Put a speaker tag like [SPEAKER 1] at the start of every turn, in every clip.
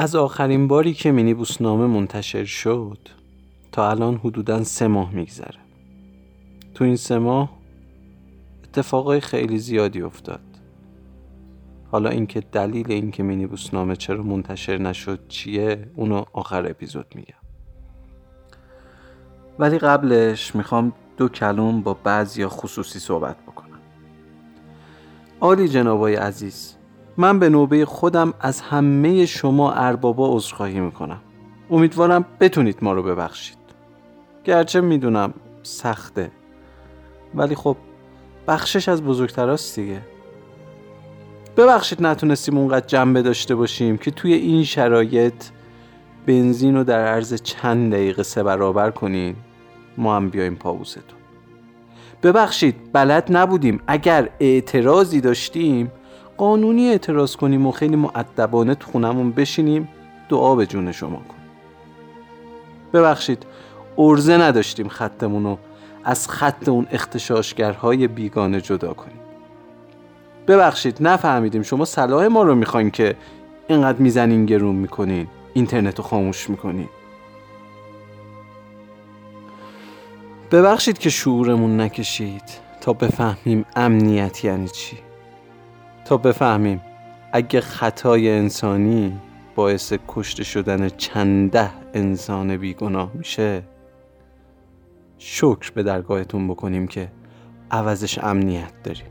[SPEAKER 1] از آخرین باری که مینی نامه منتشر شد تا الان حدودا سه ماه میگذره. تو این سه ماه اتفاقای خیلی زیادی افتاد. حالا اینکه دلیل اینکه مینی نامه چرا منتشر نشد چیه اونو آخر اپیزود میگم. ولی قبلش می‌خوام دو کلم با بعضی خصوصی صحبت بکنم. عالی جنابای عزیز من به نوبه خودم از همه شما اربابا عذرخواهی می‌کنم. امیدوارم بتونید ما رو ببخشید. گرچه می‌دونم سخته. ولی خب بخشش از بزرگتراست دیگه. ببخشید نتونستیم اونقدر جنبه داشته باشیم که توی این شرایط بنزین رو در عرض چند دقیقه سه برابر کنین. ما هم بیایم پاوزتون ببخشید بلد نبودیم. اگر اعتراضی داشتیم قانونی اعتراض کنیم و خیلی معدبانه تو خونمون بشینیم دعا به جون شما کنیم ببخشید ارزه نداشتیم خطمون رو از خط اون اختشاشگرهای بیگانه جدا کنیم. ببخشید نفهمیدیم شما صلاح ما رو می‌خواین که اینقدر می‌زنین گرون می‌کنین اینترنت رو خاموش می‌کنین. ببخشید که شعورمون نکشید تا بفهمیم امنیت یعنی چی. تا بفهمیم اگه خطای انسانی باعث کشته شدن چنده انسان بیگناه میشه شکر به درگاهتون بکنیم که عوضش امنیت داریم.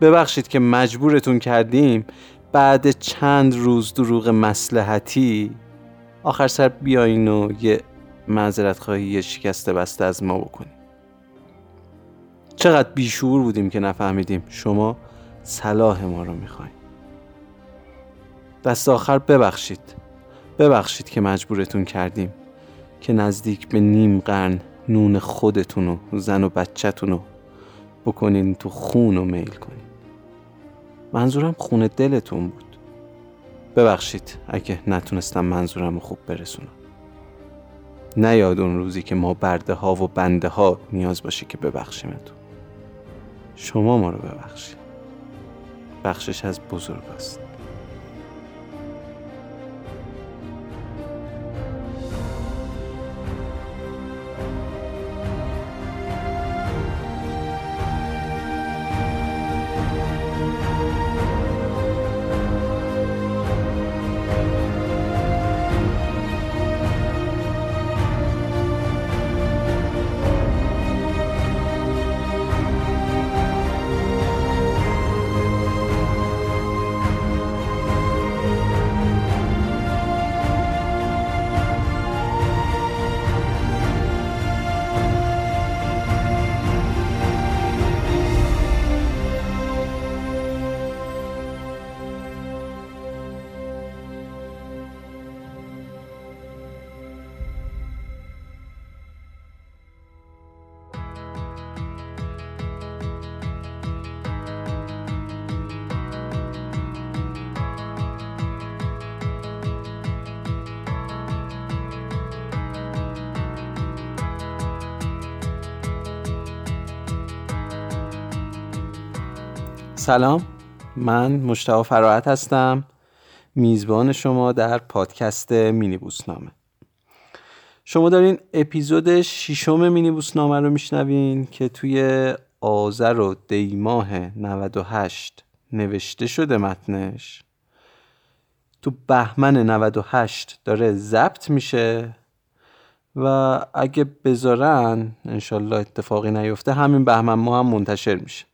[SPEAKER 1] ببخشید که مجبورتون کردیم بعد چند روز دروغ مسلحتی آخر سر بیاین و یه معذرت خواهی یه شکست بسته از ما بکنیم چقدر بیشور بودیم که نفهمیدیم شما صلاح ما رو می‌خواین. دست آخر ببخشید. ببخشید که مجبورتون کردیم. که نزدیک به نیم قرن نون خودتون و زن و بچهتون رو بکنین تو خون و میل کنین. منظورم خون دلتون بود. ببخشید اگه نتونستم منظورم خوب برسونم. نیاد اون روزی که ما برده ها و بنده ها نیاز باشه که ببخشیمتون. شما ما رو ببخشید. بخشش از بزرگ است. سلام. من مشتاق فراحت هستم. میزبان شما در پادکست مینی بوسنامه شما دارین اپیزود ششم مینی بوسنامه رو میشنوین که توی آذر و دیماه 98 نوشته شده متنش. تو بهمن 98 داره ضبط میشه و اگه بذارن انشالله اتفاقی نیفته همین بهمن ما هم منتشر میشه.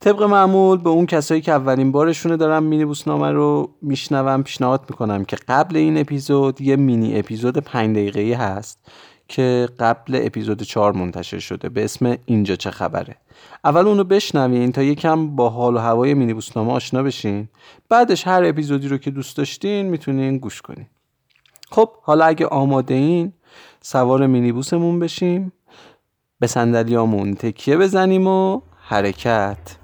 [SPEAKER 1] طبق معمول به اون کسایی که اولین بارشونه دارم مینی بوسنامه رو میشنوم پیشنهاد می‌کنم که قبل این اپیزود یه مینی اپیزود 5 دقیقه‌ای هست که قبل اپیزود 4 منتشر شده. به اسم اینجا چه خبره. اول اونو بشنوین تا یکم با حال و هوای مینی بوسنامه آشنا بشین. بعدش هر اپیزودی رو که دوست داشتین می‌تونین گوش کنین. خب حالا اگه آماده این سوار مینی بوسمون بشیم. به صندلیامون تکیه بزنیم و حرکت.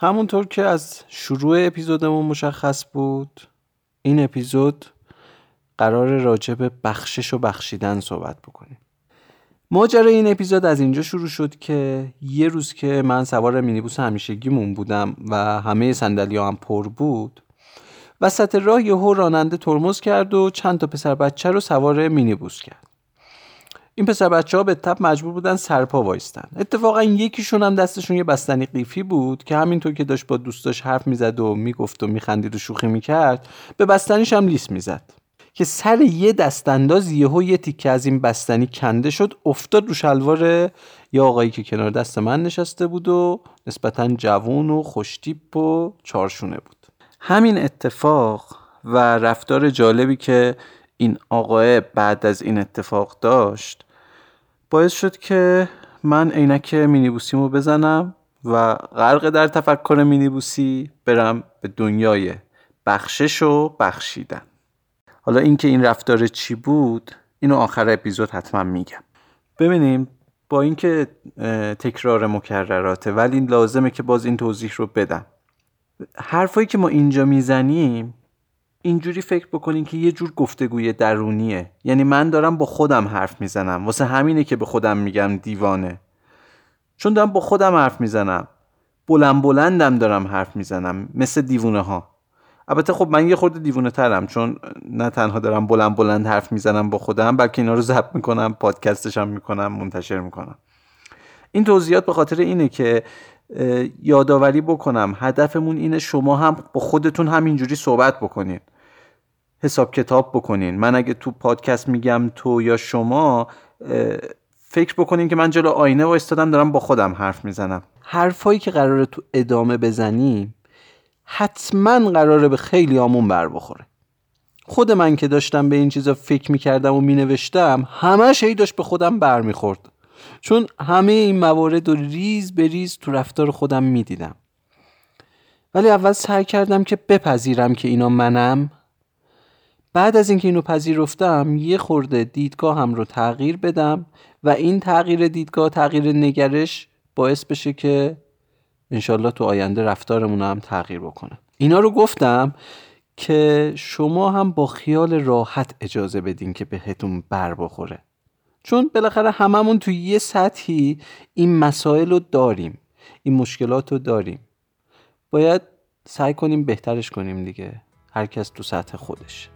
[SPEAKER 1] همونطور که از شروع اپیزودمون مشخص بود این اپیزود قرار راجع به بخشش و بخشیدن صحبت بکنیم. ماجرای این اپیزود از اینجا شروع شد که یه روز که من سوار مینیبوس همیشگیمون بودم و همه سندلی هم پر بود وسط راه یهو راننده ترمز کرد و چند تا پسر بچه رو سوار مینیبوس کرد. این پسر بچه ها به تب مجبور بودن سرپا وایستن. اتفاقا یکیشون هم دستشون یه بستنی قیفی بود که همینطور که داشت با دوستاش حرف می‌زد و می‌گفت و میخندید و شوخی می‌کرد به بستنیش هم لیس می‌زد. که سر یه دستانداز یهو یه تیکه از این بستنی کنده شد افتاد رو شلوار یه آقایی که کنار دست من نشسته بود و نسبتا جوون و خوشتیپ و چارشونه بود. همین اتفاق و رفتار جالبی که این آقای بعد از این اتفاق داشت باعث شد که من عینک مینیبوسیمو بزنم و غرق در تفکر مینیبوسی برم به دنیای بخشش و بخشیدن. حالا اینکه این رفتار چی بود اینو آخر اپیزود حتما میگم. ببینیم با اینکه تکرار مکرراته ولی لازمه که باز این توضیح رو بدم. حرفایی که ما اینجا می‌زنیم اینجوری فکر بکنین که یه جور گفتگوی درونیه. یعنی من دارم با خودم حرف می‌زنم. واسه همینه که به خودم میگم دیوانه. چون دارم با خودم حرف می‌زنم. بلند بلندم دارم حرف می‌زنم. مثل دیوونه ها البته خب من یه خورده دیوونه ترم. چون نه تنها دارم بلند بلند حرف می‌زنم با خودم بلکه اینا رو ضبط می‌کنم پادکستش هم می‌کنم منتشر می‌کنم. این توضیحات به خاطر اینه که یادآوری بکنم. هدفمون اینه شما هم با خودتون همینجوری صحبت بکنین. حساب کتاب بکنین. من اگه تو پادکست میگم تو یا شما فکر بکنین که من جلو آینه وایستادم دارم با خودم حرف می‌زنم. حرفایی که قراره تو ادامه بزنیم حتما قراره به خیلی آمون بر بخوره. خود من که داشتم به این چیزا فکر می‌کردم و مینوشتم همش هی داشت به خودم برمیخورد. چون همه این موارد رو ریز به ریز تو رفتار خودم می‌دیدم. ولی اول سعی کردم که بپذیرم که اینا منم. بعد از اینکه اینو پذیرفتم یه خورده دیدگاه هم رو تغییر بدم و این تغییر دیدگاه تغییر نگرش باعث بشه که انشالله تو آینده رفتارمون هم تغییر بکنه اینا رو گفتم که شما هم با خیال راحت اجازه بدین که بهتون بر بخوره. چون بالاخره هممون تو یه سطحی این مسائل رو داریم این مشکلات رو داریم. باید سعی کنیم بهترش کنیم دیگه هر کس تو سطح خودش.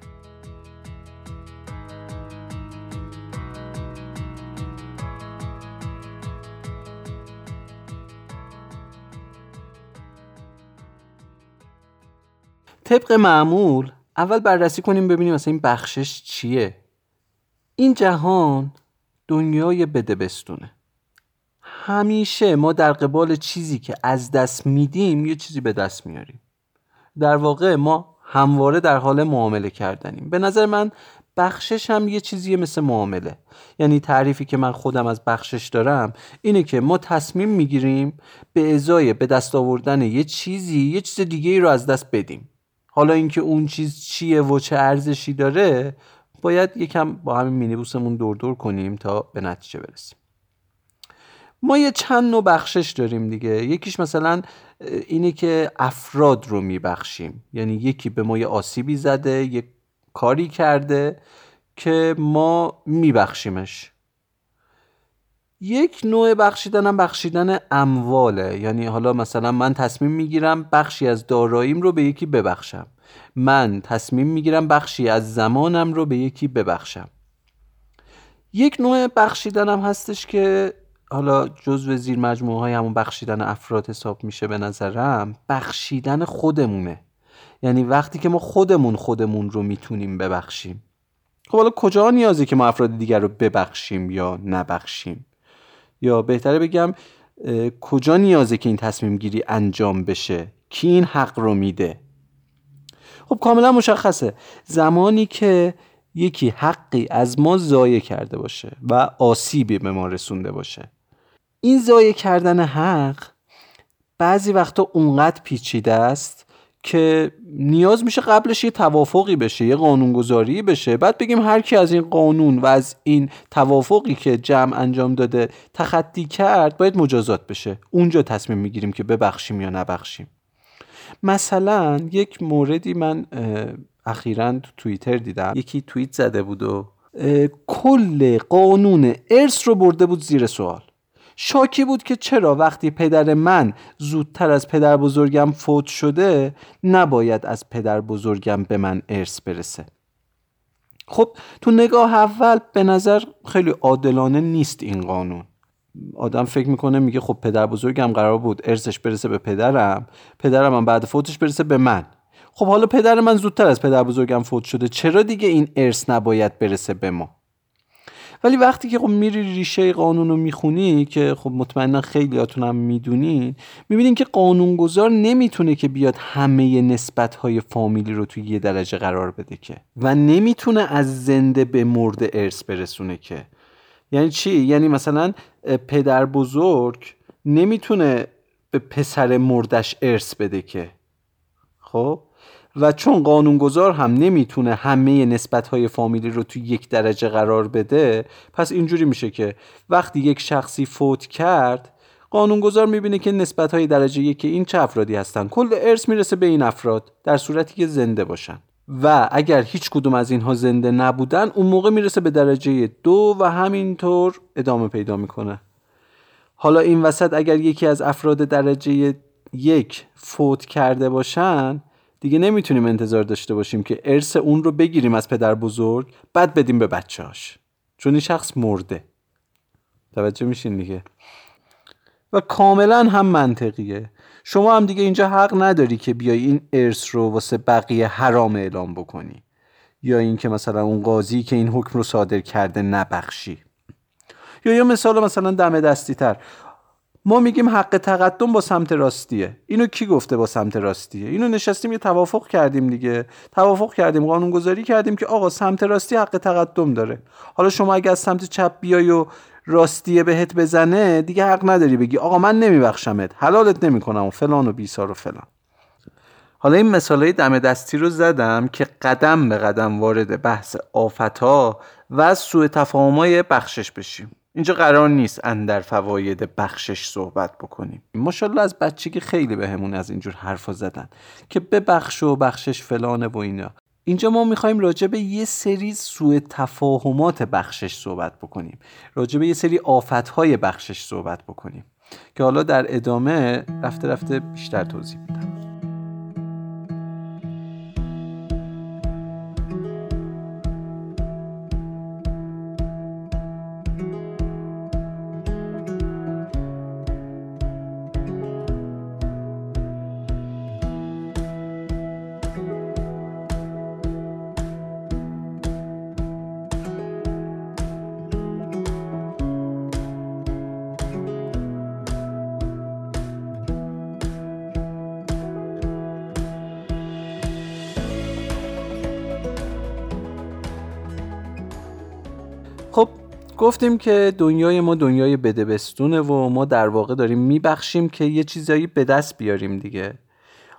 [SPEAKER 1] طبق معمول اول بررسی کنیم ببینیم مثلا این بخشش چیه. این جهان دنیای بدبستونه. همیشه ما در قبال چیزی که از دست میدیم یه چیزی به دست میاریم. در واقع ما همواره در حال معامله کردنیم. به نظر من بخشش هم یه چیزیه مثل معامله. یعنی تعریفی که من خودم از بخشش دارم اینه که ما تصمیم می‌گیریم به ازای به دست آوردن یه چیزی یه چیز دیگه ای رو از دست بدیم. حالا اینکه اون چیز چیه و چه ارزشی داره باید یکم با همین مینیبوسمون دور دور کنیم تا به نتیجه برسیم. ما یه چند نوع بخشش داریم دیگه. یکیش مثلا اینه که افراد رو میبخشیم. یعنی یکی به ما یه آسیبی زده یه کاری کرده که ما میبخشیمش. یک نوع بخشیدن هم بخشیدن امواله. یعنی حالا مثلا من تصمیم می‌گیرم بخشی از داراییم رو به یکی ببخشم. من تصمیم می‌گیرم بخشی از زمانم رو به یکی ببخشم. یک نوع بخشیدن هم هستش که حالا جزو زیر مجموعه های همون بخشیدن افراد حساب میشه به نظرم بخشیدن خودمونه. یعنی وقتی که ما خودمون خودمون رو می‌تونیم ببخشیم. خب حالا کجا نیازی که ما افراد دیگر رو ببخشیم یا نبخشیم؟ یا بهتره بگم کجا نیازه که این تصمیم گیری انجام بشه؟ کی این حق رو میده؟ خب کاملا مشخصه. زمانی که یکی حقی از ما ضایع کرده باشه و آسیبی به ما رسونده باشه. این ضایع کردن حق بعضی وقتا اونقدر پیچیده است که نیاز میشه قبلش یه توافقی بشه یه قانونگذاری بشه. بعد بگیم هر کی از این قانون و از این توافقی که جمع انجام داده تخطی کرد باید مجازات بشه. اونجا تصمیم می‌گیریم که ببخشیم یا نبخشیم. مثلا یک موردی من اخیرا تو توییتر دیدم. یکی توییت زده بود و کل قانون ارث رو برده بود زیر سوال. شاکی بود که چرا وقتی پدر من زودتر از پدر بزرگم فوت شده نباید از پدر بزرگم به من ارث برسه. خب تو نگاه اول به نظر خیلی عادلانه نیست این قانون. آدم فکر می‌کنه میگه خب پدر بزرگم قرار بود ارثش برسه به پدرم پدرم هم بعد فوتش برسه به من. خب حالا پدر من زودتر از پدر بزرگم فوت شده چرا دیگه این ارث نباید برسه به ما؟ ولی وقتی که خب میری ریشه قانون رو می‌خونی که خب مطمئنا خیلیاتون هم می‌دونین می‌بینین که قانونگذار نمی‌تونه که بیاد همه نسبت های فامیلی رو توی یه درجه قرار بده که و نمی‌تونه از زنده به مرد ارث برسونه که. یعنی چی؟ یعنی مثلا پدر بزرگ نمی‌تونه به پسر مردش ارث بده که. خب؟ و چون قانونگذار هم نمی‌تونه همه نسبت های فامیلی رو تو یک درجه قرار بده پس اینجوری میشه که وقتی یک شخصی فوت کرد قانونگذار می‌بینه که نسبت های درجه یک این چه افرادی هستن. کل ارث می‌رسه به این افراد در صورتی که زنده باشن. و اگر هیچ کدوم از اینها زنده نبودن اون موقع می‌رسه به درجه دو و همینطور ادامه پیدا می‌کنه. حالا این وسط اگر یکی از افراد درجه یک فوت کرده باشن دیگه نمی‌تونیم انتظار داشته باشیم که ارث اون رو بگیریم از پدر بزرگ بعد بدیم به بچهاش چون این شخص مرده. توجه میشین دیگه. و کاملا هم منطقیه. شما هم دیگه اینجا حق نداری که بیای این ارث رو واسه بقیه حرام اعلام بکنی. یا اینکه مثلا اون قاضی که این حکم رو صادر کرده نبخشی. یا یا مثال مثلا دم دستی تر ما میگیم حق تقدم با سمت راستیه. اینو کی گفته با سمت راستیه؟ اینو نشستیم یه توافق کردیم دیگه. توافق کردیم قانونگذاری کردیم که آقا سمت راستی حق تقدم داره. حالا شما اگه از سمت چپ بیای و راستیه بهت بزنه دیگه حق نداری بگی. آقا من نمیبخشمت حلالت نمی‌کنم و فلان و بیسار و فلان. حالا این مثالای دم دستی رو زدم که قدم به قدم وارد بحث آفتا و سوء تفاهمای بخشش بشیم. اینجا قرار نیست اندر فواید بخشش صحبت بکنیم. ماشاءالله از بچگی خیلی بهمون به از اینجور حرفا زدن که ببخش و بخشش فلانه و اینا. اینجا ما می‌خوایم راجع به یه سری سوء تفاهمات بخشش صحبت بکنیم. راجع به یه سری آفتهای بخشش صحبت بکنیم که حالا در ادامه رفته رفته بیشتر توضیح میدم. گفتیم که دنیای ما دنیای بدبستونه و ما در واقع داریم میبخشیم که یه چیزایی به دست بیاریم دیگه.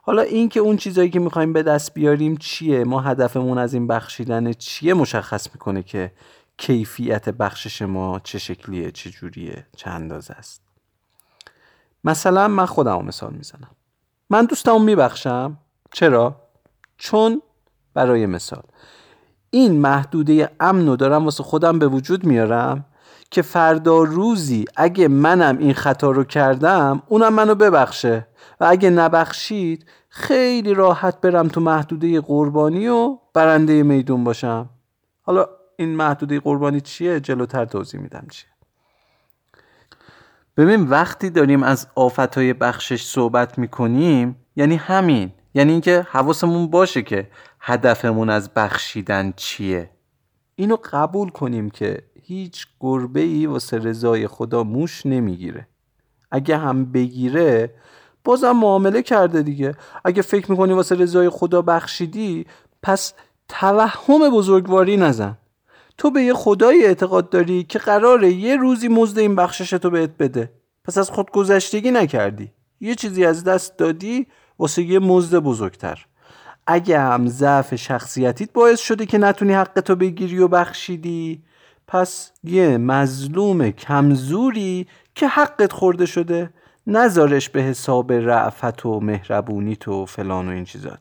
[SPEAKER 1] حالا این که اون چیزایی که می‌خوایم به دست بیاریم چیه؟ ما هدفمون از این بخشیدن چیه مشخص می‌کنه که کیفیت بخشش ما چه شکلیه چه جوریه چه اندازه است؟ مثلا من خودم مثال می‌زنم. من دوستمو میبخشم. چرا؟ چون برای مثال. این محدوده امن رو دارم واسه خودم به وجود میارم که فردا روزی اگه منم این خطا رو کردم اونم منو ببخشه. و اگه نبخشید خیلی راحت برم تو محدوده قربانی و برنده میدون باشم. حالا این محدوده قربانی چیه؟ جلوتر توضیح میدم چیه. ببین وقتی داریم از آفتهای بخشش صحبت می‌کنیم یعنی همین. یعنی اینکه حواسمون باشه که هدفمون از بخشیدن چیه؟ اینو قبول کنیم که هیچ گربه ای واسه رضای خدا موش نمی‌گیره. اگه هم بگیره بازم معامله کرده دیگه. اگه فکر می‌کنی واسه رضای خدا بخشیدی پس توهم بزرگواری نزن. تو به یه خدایی اعتقاد داری که قراره یه روزی مزد این بخشش تو بهت بده. پس از خود گذشتگی نکردی. یه چیزی از دست دادی واسه یه مزد بزرگتر. اگه هم ضعف شخصیتیت باعث شده که نتونی حقتو بگیری و بخشیدی پس یه مظلوم کمزوری که حقت خورده شده نذارش به حساب رعفت و مهربونیت و فلان و این چیزات.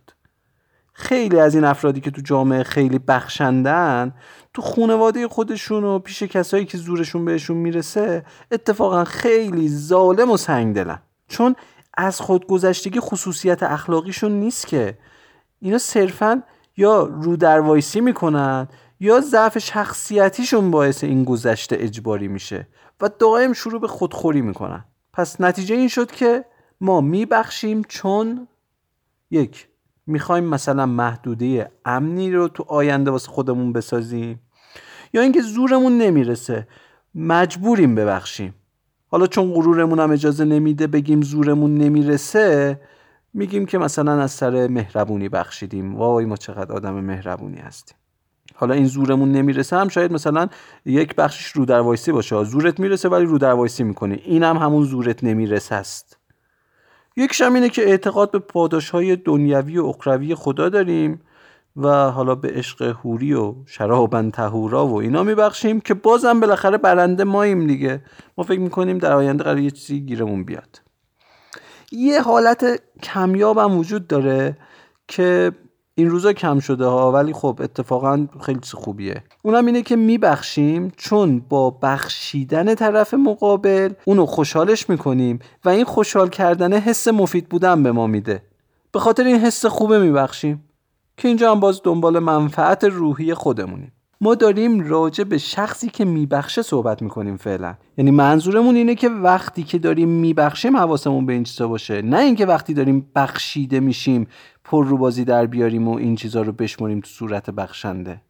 [SPEAKER 1] خیلی از این افرادی که تو جامعه خیلی بخشندن تو خانواده خودشون و پیش کسایی که زورشون بهشون می‌رسه اتفاقا خیلی ظالم و سنگدلن. چون از خودگذشتگی خصوصیت اخلاقیشون نیست که اینا صرفا یا رو در وایسی می‌کنن یا ضعف شخصیتیشون باعث این گذشته اجباری میشه و دائم شروع به خودخوری می‌کنن. پس نتیجه این شد که ما میبخشیم چون یک می‌خوایم مثلا محدوده امنی رو تو آینده واسه خودمون بسازیم یا اینکه زورمون نمی‌رسه مجبوریم ببخشیم. حالا چون غرورمون هم اجازه نمیده بگیم زورمون نمی‌رسه میگیم که مثلا از سر مهربونی بخشیدیم. وای ما چقدر آدم مهربونی هستیم. حالا این زورمون نمی‌رسه. هم شاید مثلا یک بخشش رو در وایسی باشه. زورت می‌رسه ولی رو در وایسی می‌کنه این هم همون زورت نمی‌رسه است. یک اینه که اعتقاد به پاداش های دنیوی و اخروی خدا داریم و حالا به عشق هوری و شرابن تهورا و اینا میبخشیم که بازم بالاخره برنده ماییم دیگه. ما فکر می‌کنیم در آینده قرار یه چیزی گیرمون بیاد. یه حالت کمیاب هم وجود داره که این روزا کم شده ها ولی خب اتفاقا خیلی خوبیه. اونم اینه که میبخشیم چون با بخشیدن طرف مقابل اونو خوشحالش می‌کنیم و این خوشحال کردن حس مفید بودن به ما میده. به خاطر این حس خوبه میبخشیم که اینجا هم باز دنبال منفعت روحی خودمونیم. ما داریم راجع به شخصی که میبخشه صحبت می‌کنیم فعلا. یعنی منظورمون اینه که وقتی که داریم میبخشیم حواسمون به این چیزا باشه. نه اینکه وقتی داریم بخشیده میشیم پر رو بازی در بیاریم و این چیزا رو بشمریم تو صورت بخشنده.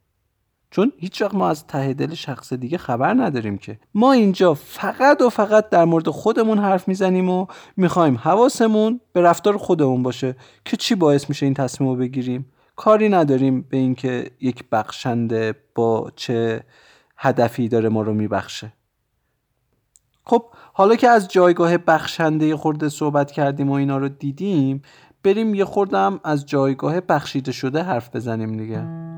[SPEAKER 1] چون هیچ وقت ما از ته دل شخص دیگه خبر نداریم که. ما اینجا فقط و فقط در مورد خودمون حرف می‌زنیم و می‌خوایم حواسمون به رفتار خودمون باشه که چی باعث میشه این تصمیم رو بگیریم. کاری نداریم به اینکه یک بخشنده با چه هدفی داره ما رو میبخشه. خب حالا که از جایگاه بخشنده خورده صحبت کردیم و اینا رو دیدیم بریم یه خوردم از جایگاه بخشیده شده حرف بزنیم دیگه.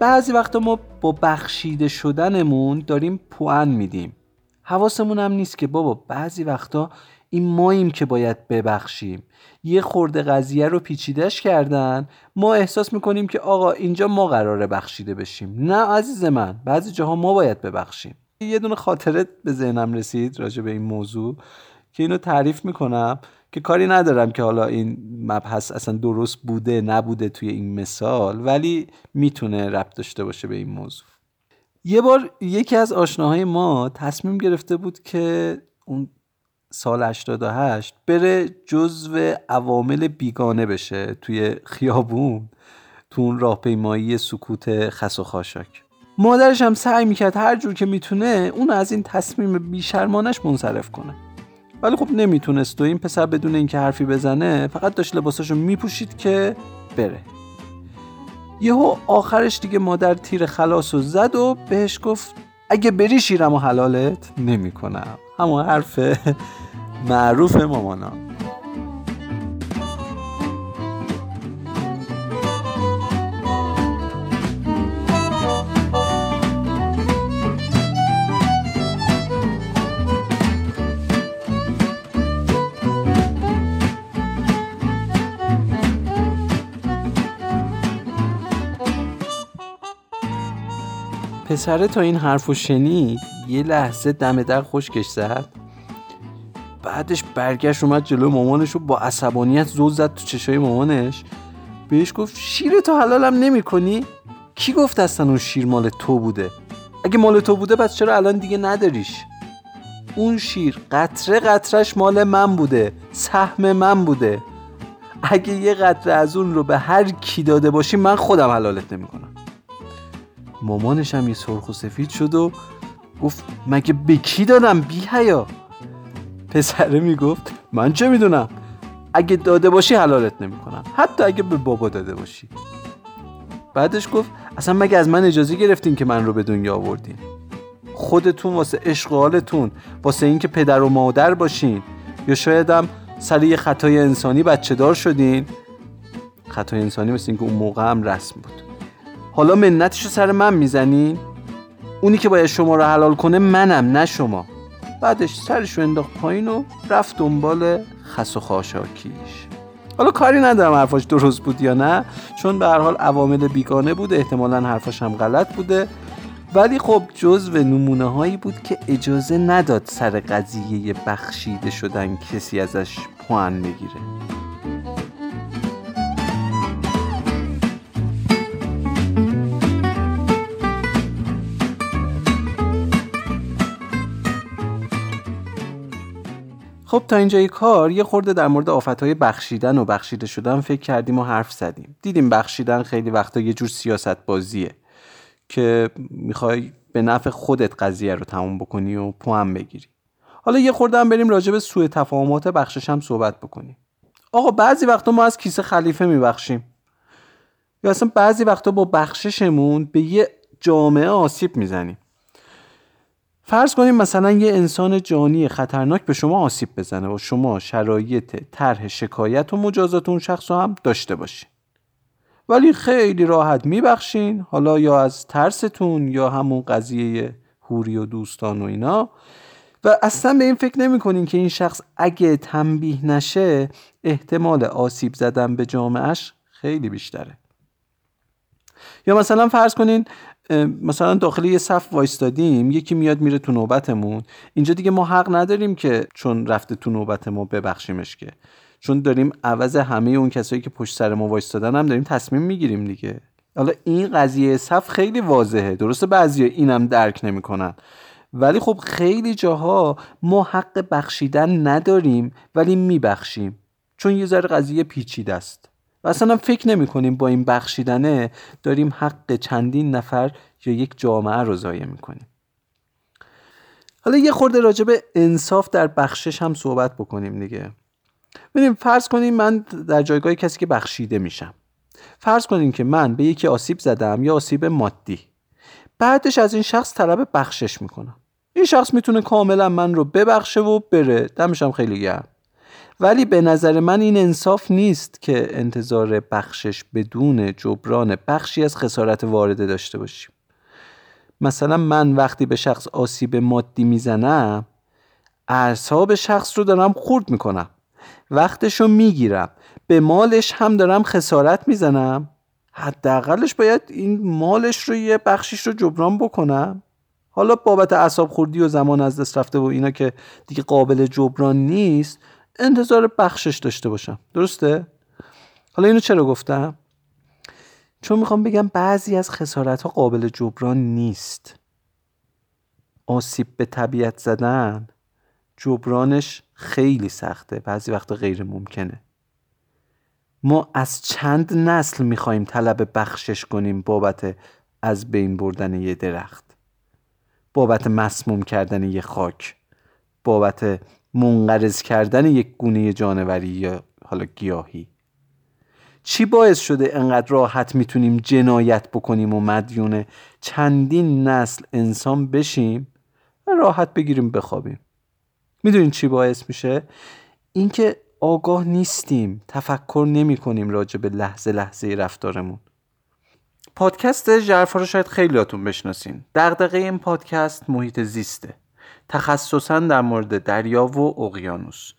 [SPEAKER 1] بعضی وقتا ما با بخشیده شدنمون داریم پوان میدیم. حواسمون هم نیست که بابا بعضی وقتا این ماییم که باید ببخشیم. یه خورده قضیه رو پیچیدش کردن. ما احساس می‌کنیم که آقا اینجا ما قراره بخشیده بشیم. نه عزیز من بعضی جاها ما باید ببخشیم. یه دونه خاطره به ذهنم رسید راجع به این موضوع که اینو تعریف می‌کنم. که کاری ندارم که حالا این مبحث اصلا درست بوده نبوده توی این مثال ولی می‌تونه ربط داشته باشه به این موضوع. یه بار یکی از آشناهای ما تصمیم گرفته بود که اون سال 88 بره جزو عوامل بیگانه بشه توی خیابون تو اون راهپیمایی سکوت خس و خاشاک. مادرش هم سعی می‌کرد هر جور که می‌تونه اون از این تصمیم بیشرمانش منصرف کنه. ولی خب نمی‌تونست و این پسر بدون اینکه حرفی بزنه فقط داشت لباساشو میپوشید که بره. یهو آخرش دیگه مادر تیر خلاص و زد و بهش گفت اگه بری شیرم و حلالت نمی‌کنم. همون حرف معروف مامانا پسره تا این حرفو شنید یه لحظه دم در خشکش زد بعدش برگشت اومد جلو مامانش رو با عصبانیت زل زد تو چشای مامانش بهش گفت شیر تو حلالم نمی کنی؟ کی گفت اصلا اون شیر مال تو بوده؟ اگه مال تو بوده پس چرا الان دیگه نداریش؟ اون شیر قطره قطرش مال من بوده سهم من بوده اگه یه قطره از اون رو به هر کی داده باشی من خودم حلالت نمی‌کنم مامانش هم یه سرخ و سفید شد و گفت مگه به کی دادم بی هیا پسره می‌گفت من چه می‌دونم؟ اگه داده باشی حلالت نمی‌کنم حتی اگه به بابا داده باشی. بعدش گفت اصلا مگه از من اجازه گرفتین که من رو به دنیا آوردین؟ خودتون واسه عشق حالتون واسه اینکه پدر و مادر باشین. یا شایدم سر یه خطای انسانی بچه دار شدین. خطای انسانی مثل اینکه اون موقع هم رسم بود. حالا منتشو سر من می‌زنین؟ اونی که باید شما رو حلال کنه منم نه شما. بعدش سرشو انداخت پایین و رفت دنبال خس و خاشاکیش. حالا کاری ندارم حرفاش درست بود یا نه چون به هر حال عوامل بیگانه بود احتمالا حرفاش هم غلط بوده. ولی خب جزو نمونه هایی بود که اجازه نداد سر قضیه بخشیده شدن کسی ازش پوان بگیره. خب تا اینجای کار یه خورده در مورد آفتهای بخشیدن و بخشیده شدن فکر کردیم و حرف زدیم. دیدیم بخشیدن خیلی وقتا یه جور سیاست بازیه که می‌خوای به نفع خودت قضیه رو تموم بکنی و پوهم بگیری. حالا یه خورده هم بریم راجع به سوء تفاهمات بخشش هم صحبت بکنیم. آقا بعضی وقتا ما از کیسه خلیفه میبخشیم. یا اصلا بعضی وقتا با بخششمون به یه جامعه آسیب می‌زنیم. فرض کنیم مثلا یه انسان جانی خطرناک به شما آسیب بزنه و شما شرایط طرح شکایت و مجازات اون شخص رو هم داشته باشین. ولی خیلی راحت میبخشین حالا یا از ترستون یا همون قضیه هوری و دوستان و اینا. و اصلا به این فکر نمی کنین که این شخص اگه تنبیه نشه احتمال آسیب زدن به جامعهش خیلی بیشتره. یا مثلا فرض کنین مثلا داخل یه صف وایستادیم یکی میاد میره تو نوبتمون. اینجا دیگه ما حق نداریم که چون رفته تو نوبت ما ببخشیمش که. چون داریم عوض همه اون کسایی که پشت سر ما وایستادن هم داریم تصمیم می‌گیریم دیگه. حالا این قضیه صف خیلی واضحه. درسته بعضی اینم درک نمی‌کنن. ولی خب خیلی جاها ما حق بخشیدن نداریم ولی میبخشیم. چون یه ذره قضیه پیچیده است. و اصلا فکر نمی کنیم با این بخشیدنه داریم حق چندین نفر یا یک جامعه رو ضایع می کنیم. حالا یه خورده راجع به انصاف در بخشش هم صحبت بکنیم دیگه. ببینیم فرض کنیم من در جایگاه کسی که بخشیده میشم. فرض کنیم که من به یکی آسیب زدم یا آسیب مادی. بعدش از این شخص طلب بخشش می‌کنم. این شخص می‌تونه کاملا من رو ببخشه و بره. دمشم خیلی گرم. ولی به نظر من این انصاف نیست که انتظار بخشش بدون جبران بخشی از خسارت وارده داشته باشیم. مثلا من وقتی به شخص آسیب مادی می‌زنم اعصاب شخص رو دارم خورد می‌کنم. وقتش رو می‌گیرم. به مالش هم دارم خسارت می‌زنم. حداقلش باید این مالش رو یه بخشیش رو جبران بکنم. حالا بابت اعصاب خوردی و زمان از دست رفته و اینا که دیگه قابل جبران نیست انتظار بخشش داشته باشم. درسته؟ حالا اینو چرا گفتم؟ چون می‌خوام بگم بعضی از خسارت ها قابل جبران نیست. آسیب به طبیعت زدن جبرانش خیلی سخته. بعضی وقتا غیر ممکنه. ما از چند نسل می‌خوایم طلب بخشش کنیم بابت از بین بردن یه درخت. بابت مسموم کردن یه خاک. بابت منقرض کردن یک گونه جانوری یا حالا گیاهی. چی باعث شده انقدر راحت می‌تونیم جنایت بکنیم و مدیون چندین نسل انسان بشیم؟ و راحت بگیریم بخوابیم. می‌دونین چی باعث میشه؟ اینکه آگاه نیستیم تفکر نمی کنیم راجع به لحظه لحظه رفتارمون. پادکست جرفا رو شاید خیلیاتون بشناسین. دغدغه این پادکست محیط زیسته. تخصصا در مورد دریا و اقیانوس.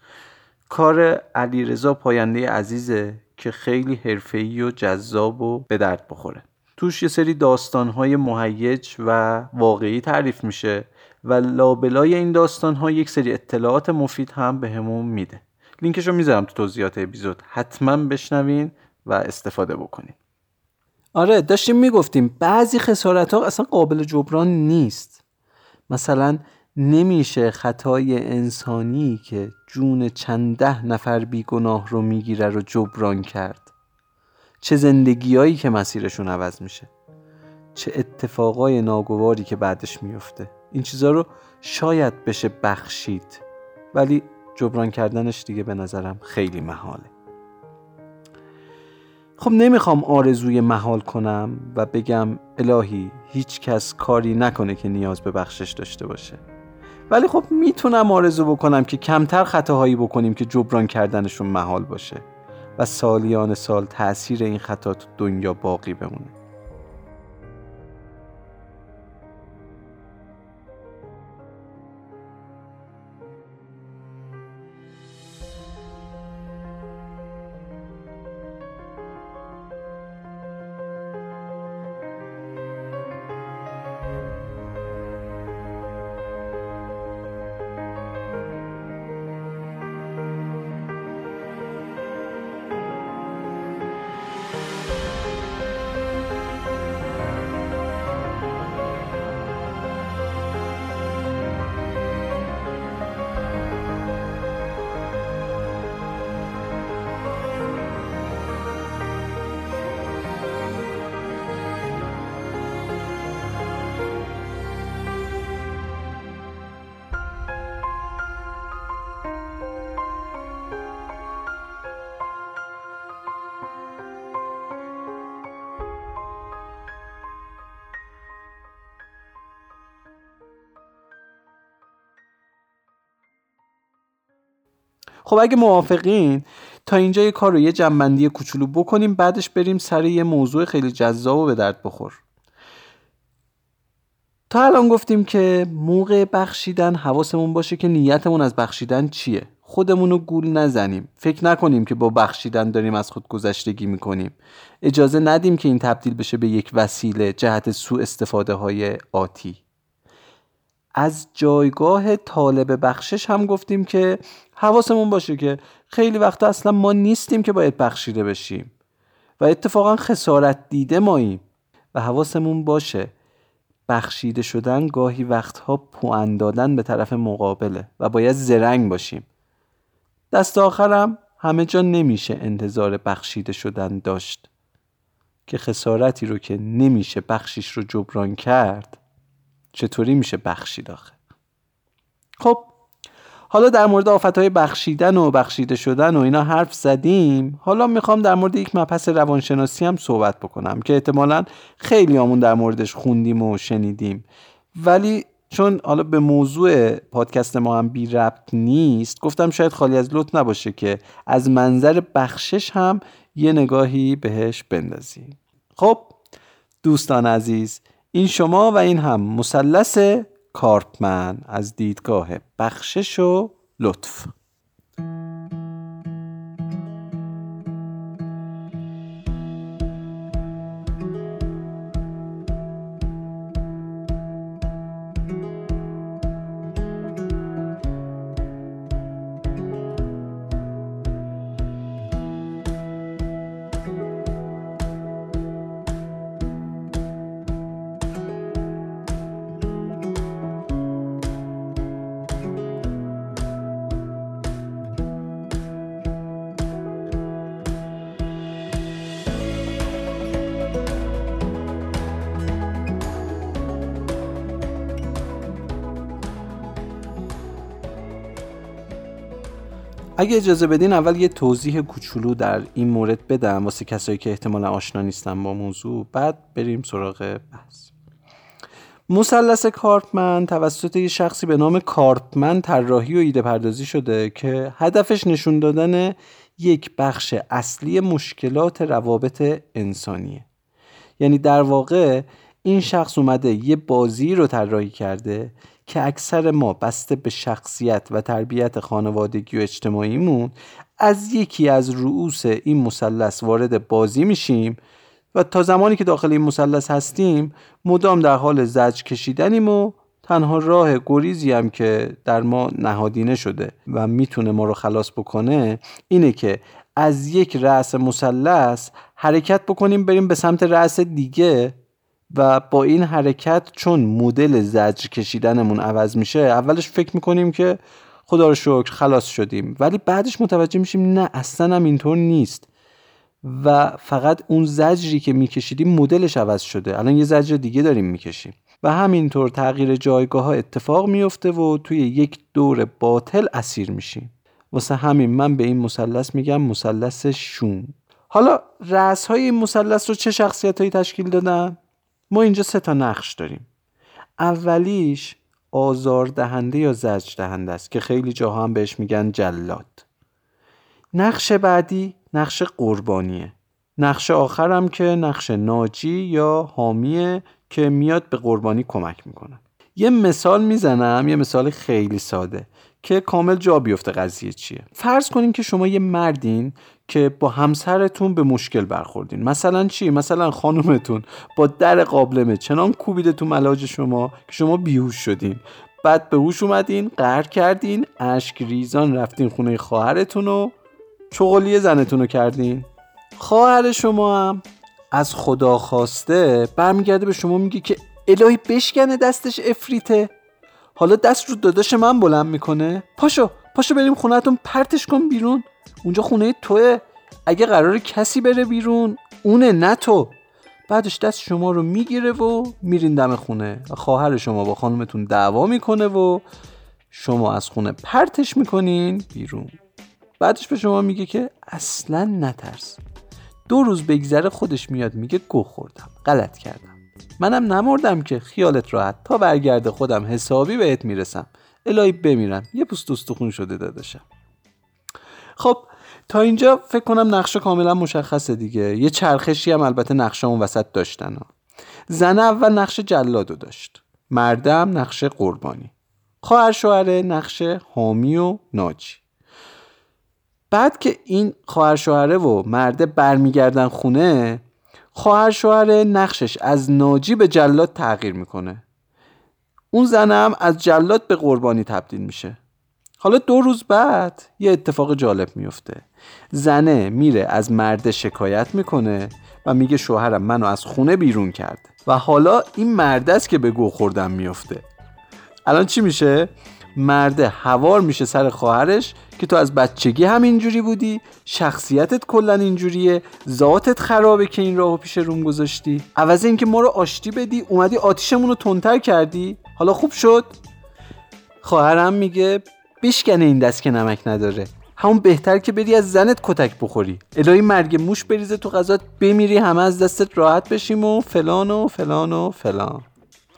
[SPEAKER 1] کار علیرضا پاینده عزیزه که خیلی حرفه‌ای و جذاب و به درد بخوره. توش یه سری داستانهای مهیج و واقعی تعریف میشه و لابلای این داستانها یک سری اطلاعات مفید هم بهمون میده. لینکش رو می‌ذارم تو توضیحات اپیزود. حتما بشنوین و استفاده بکنین. آره داشتیم می‌گفتیم بعضی خسارت ها اصلا قابل جبران نیست. مثلا نمیشه خطای انسانی که جون چند ده نفر بیگناه رو می‌گیره رو جبران کرد. چه زندگیایی که مسیرشون عوض میشه. چه اتفاقای ناگواری که بعدش میفته. این چیزا رو شاید بشه بخشید. ولی جبران کردنش دیگه به نظرم خیلی محاله. خب نمی‌خوام آرزوی محال کنم و بگم الهی هیچ کس کاری نکنه که نیاز به بخشش داشته باشه. ولی خب می‌تونم آرزو بکنم که کمتر خطاهایی بکنیم که جبران کردنشون محال باشه و سالیان سال تاثیر این خطا تو دنیا باقی بمونه. خب اگه موافقین تا اینجا یه کار رو یه جنبندی کوچولو بکنیم بعدش بریم سر یه موضوع خیلی جذاب و به درد بخور. تا الان گفتیم که موقع بخشیدن حواسمون باشه که نیتمون از بخشیدن چیه. خودمون رو گول نزنیم. فکر نکنیم که با بخشیدن داریم از خود گذشتگی می‌کنیم. اجازه ندیم که این تبدیل بشه به یک وسیله جهت سوء استفاده های آتی. از جایگاه طالب بخشش هم گفتیم که حواسمون باشه که خیلی وقتا اصلا ما نیستیم که باید بخشیده بشیم. و اتفاقا خسارت دیده ماییم. و حواسمون باشه بخشیده شدن گاهی وقتها پوان دادن به طرف مقابله و باید زرنگ باشیم. دست آخرم همه جا نمیشه انتظار بخشیده شدن داشت. که خسارتی رو که نمیشه بخشیش رو جبران کرد چطوری میشه بخشید آخه؟ خب حالا در مورد های بخشیدن و بخشیده شدن و اینا حرف زدیم. حالا می‌خوام در مورد یک مبحث روانشناسی هم صحبت بکنم که احتمالا خیلی همون در موردش خوندیم و شنیدیم. ولی چون حالا به موضوع پادکست ما هم بی ربط نیست گفتم شاید خالی از لط نباشه که از منظر بخشش هم یه نگاهی بهش بندازیم. خب دوستان عزیز این شما و این هم مثلث کارپمن از دیدگاه بخشش و لطف. اگه اجازه بدین اول یه توضیح کوچولو در این مورد بدم واسه کسایی که احتمالا آشنا نیستن با موضوع. بعد بریم سراغ بحث. مثلث کارپمن توسط یه شخصی به نام کارپمن طراحی و ایده پردازی شده که هدفش نشون دادن یک بخش اصلی مشکلات روابط انسانیه. یعنی در واقع این شخص اومده یه بازی رو طراحی کرده که اکثر ما بسته به شخصیت و تربیت خانوادگی و اجتماعیمون از یکی از رؤوس این مثلث وارد بازی میشیم و تا زمانی که داخل این مثلث هستیم مدام در حال زج کشیدنیم و تنها راه گریزی هم که در ما نهادینه شده و می‌تونه ما رو خلاص بکنه اینه که از یک رأس مثلث حرکت بکنیم بریم به سمت رأس دیگه. و با این حرکت چون مدل زجر کشیدنمون عوض میشه اولش فکر می‌کنیم که خدا رو شکر خلاص شدیم. ولی بعدش متوجه میشیم نه اصلا هم اینطور نیست. و فقط اون زجری که میکشیدیم مدلش عوض شده. الان یه زجر دیگه داریم می‌کشیم. و همینطور تغییر جایگاه ها اتفاق میفته و توی یک دور باطل اسیر میشیم. واسه همین من به این مثلث میگم مثلث شوم. حالا رأس های این مثلث رو چه شخصیت هایی تشکیل دادن؟ ما اینجا سه تا نقش داریم. اولیش آزار دهنده یا زجر دهنده است که خیلی جاها هم بهش میگن جلاد. نقش بعدی نقش قربانیه. نقش آخرم که نقش ناجی یا حامیه که میاد به قربانی کمک می‌کنه. یه مثال می‌زنم یه مثال خیلی ساده. که کامل جا بیفته قضیه چیه. فرض کنیم که شما یه مردین که با همسرتون به مشکل برخوردین. مثلا چی؟ مثلا خانومتون با در قابلمه. چنان کوبیده تو ملاج شما که شما بیهوش شدین. بعد به هوش اومدین قهر کردین اشک ریزان رفتین خونه خواهرتون و چغلی زنتون رو کردین. خواهر شما هم از خدا خواسته برمیگرده به شما میگه که الهی بشکنه دستش افریته. حالا دست رو داداش من بلند می‌کنه. پاشو پاشو بریم خونهتون پرتش کن بیرون. اونجا خونه توه. اگه قرار کسی بره بیرون اونه نه تو. بعدش دست شما رو می‌گیره و میرین دم خونه. خواهر شما با خانومتون دعوا می‌کنه و شما از خونه پرتش می‌کنین بیرون. بعدش به شما میگه که اصلا نترس. دو روز بگذره خودش میاد میگه گو خوردم. غلط کردم. منم نمردم که خیالت راحت. تا برگرده خودم حسابی بهت می‌رسم. الهی بمیرم. یه پوست استخون شده داداشم. خب تا اینجا فکر کنم نقشه کاملا مشخصه دیگه. یه چرخشی هم البته نقشه اون وسط داشتن ها. زن اول نقش جلادو داشت. مردم نقش قربانی. خواهر شوهره نقش حامی و ناجی. بعد که این خواهر شوهره و مرده برمیگردن خونه خواهر شوهره نقشش از ناجی به جلاد تغییر می‌کنه. اون زنم از جلاد به قربانی تبدیل میشه. حالا دو روز بعد یه اتفاق جالب میفته زنه میره از مرده شکایت می‌کنه و میگه شوهرم منو از خونه بیرون کرد. و حالا این مرده است که به گو خوردن میفته الان چی میشه؟ مرده هوار میشه سر خواهرش که تو از بچگی هم اینجوری بودی شخصیتت کلا اینجوریه ذاتت خرابه که این راهو پیش روم گذاشتی. عوض اینکه ما رو آشتی بدی اومدی آتیشمون رو تندتر کردی. حالا خوب شد. خواهرم میگه بشکنه این دست که نمک نداره. همون بهتر که بری از زنت کتک بخوری. الهی مرگ موش بریزه تو غذات بمیری همه از دستت راحت بشیم و فلان و فلان و فلان.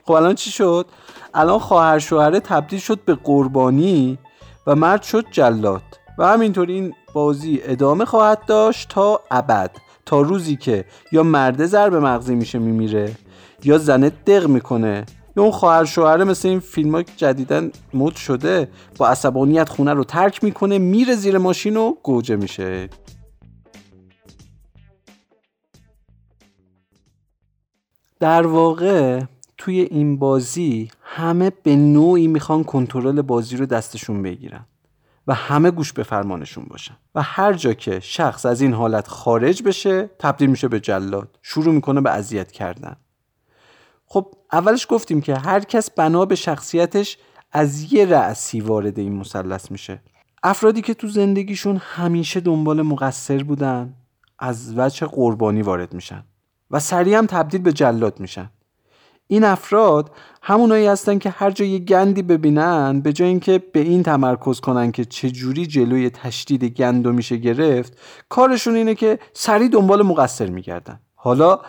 [SPEAKER 1] خب الان چی شد؟ الان خواهر شوهره تبدیل شد به قربانی و مرد شد جلاد. و همینطور این بازی ادامه خواهد داشت تا ابد تا روزی که یا مرده ضرب مغزی میشه میمیره یا زنه دق می‌کنه. یا اون خواهر شوهره مثل این فیلم ها جدیدن مد شده با عصبانیت خونه رو ترک می‌کنه میره زیر ماشین و گوجه میشه. در واقع توی این بازی همه به نوعی می‌خوان کنترل بازی رو دستشون بگیرن و همه گوش به فرمانشون باشن. و هر جا که شخص از این حالت خارج بشه تبدیل میشه به جلاد. شروع می‌کنه به اذیت کردن. خب اولش گفتیم که هر کس بنا به شخصیتش از یه رأسی وارد این مثلث میشه. افرادی که تو زندگیشون همیشه دنبال مقصر بودن از وجه قربانی وارد میشن و سریع هم تبدیل به جلاد میشن. این افراد همونایی هستن که هر جا یه گندی ببینن به جای اینکه به این تمرکز کنن که چجوری جلوی تشدید گندو میشه گرفت کارشون اینه که سریع دنبال مقصر میگردن. حالا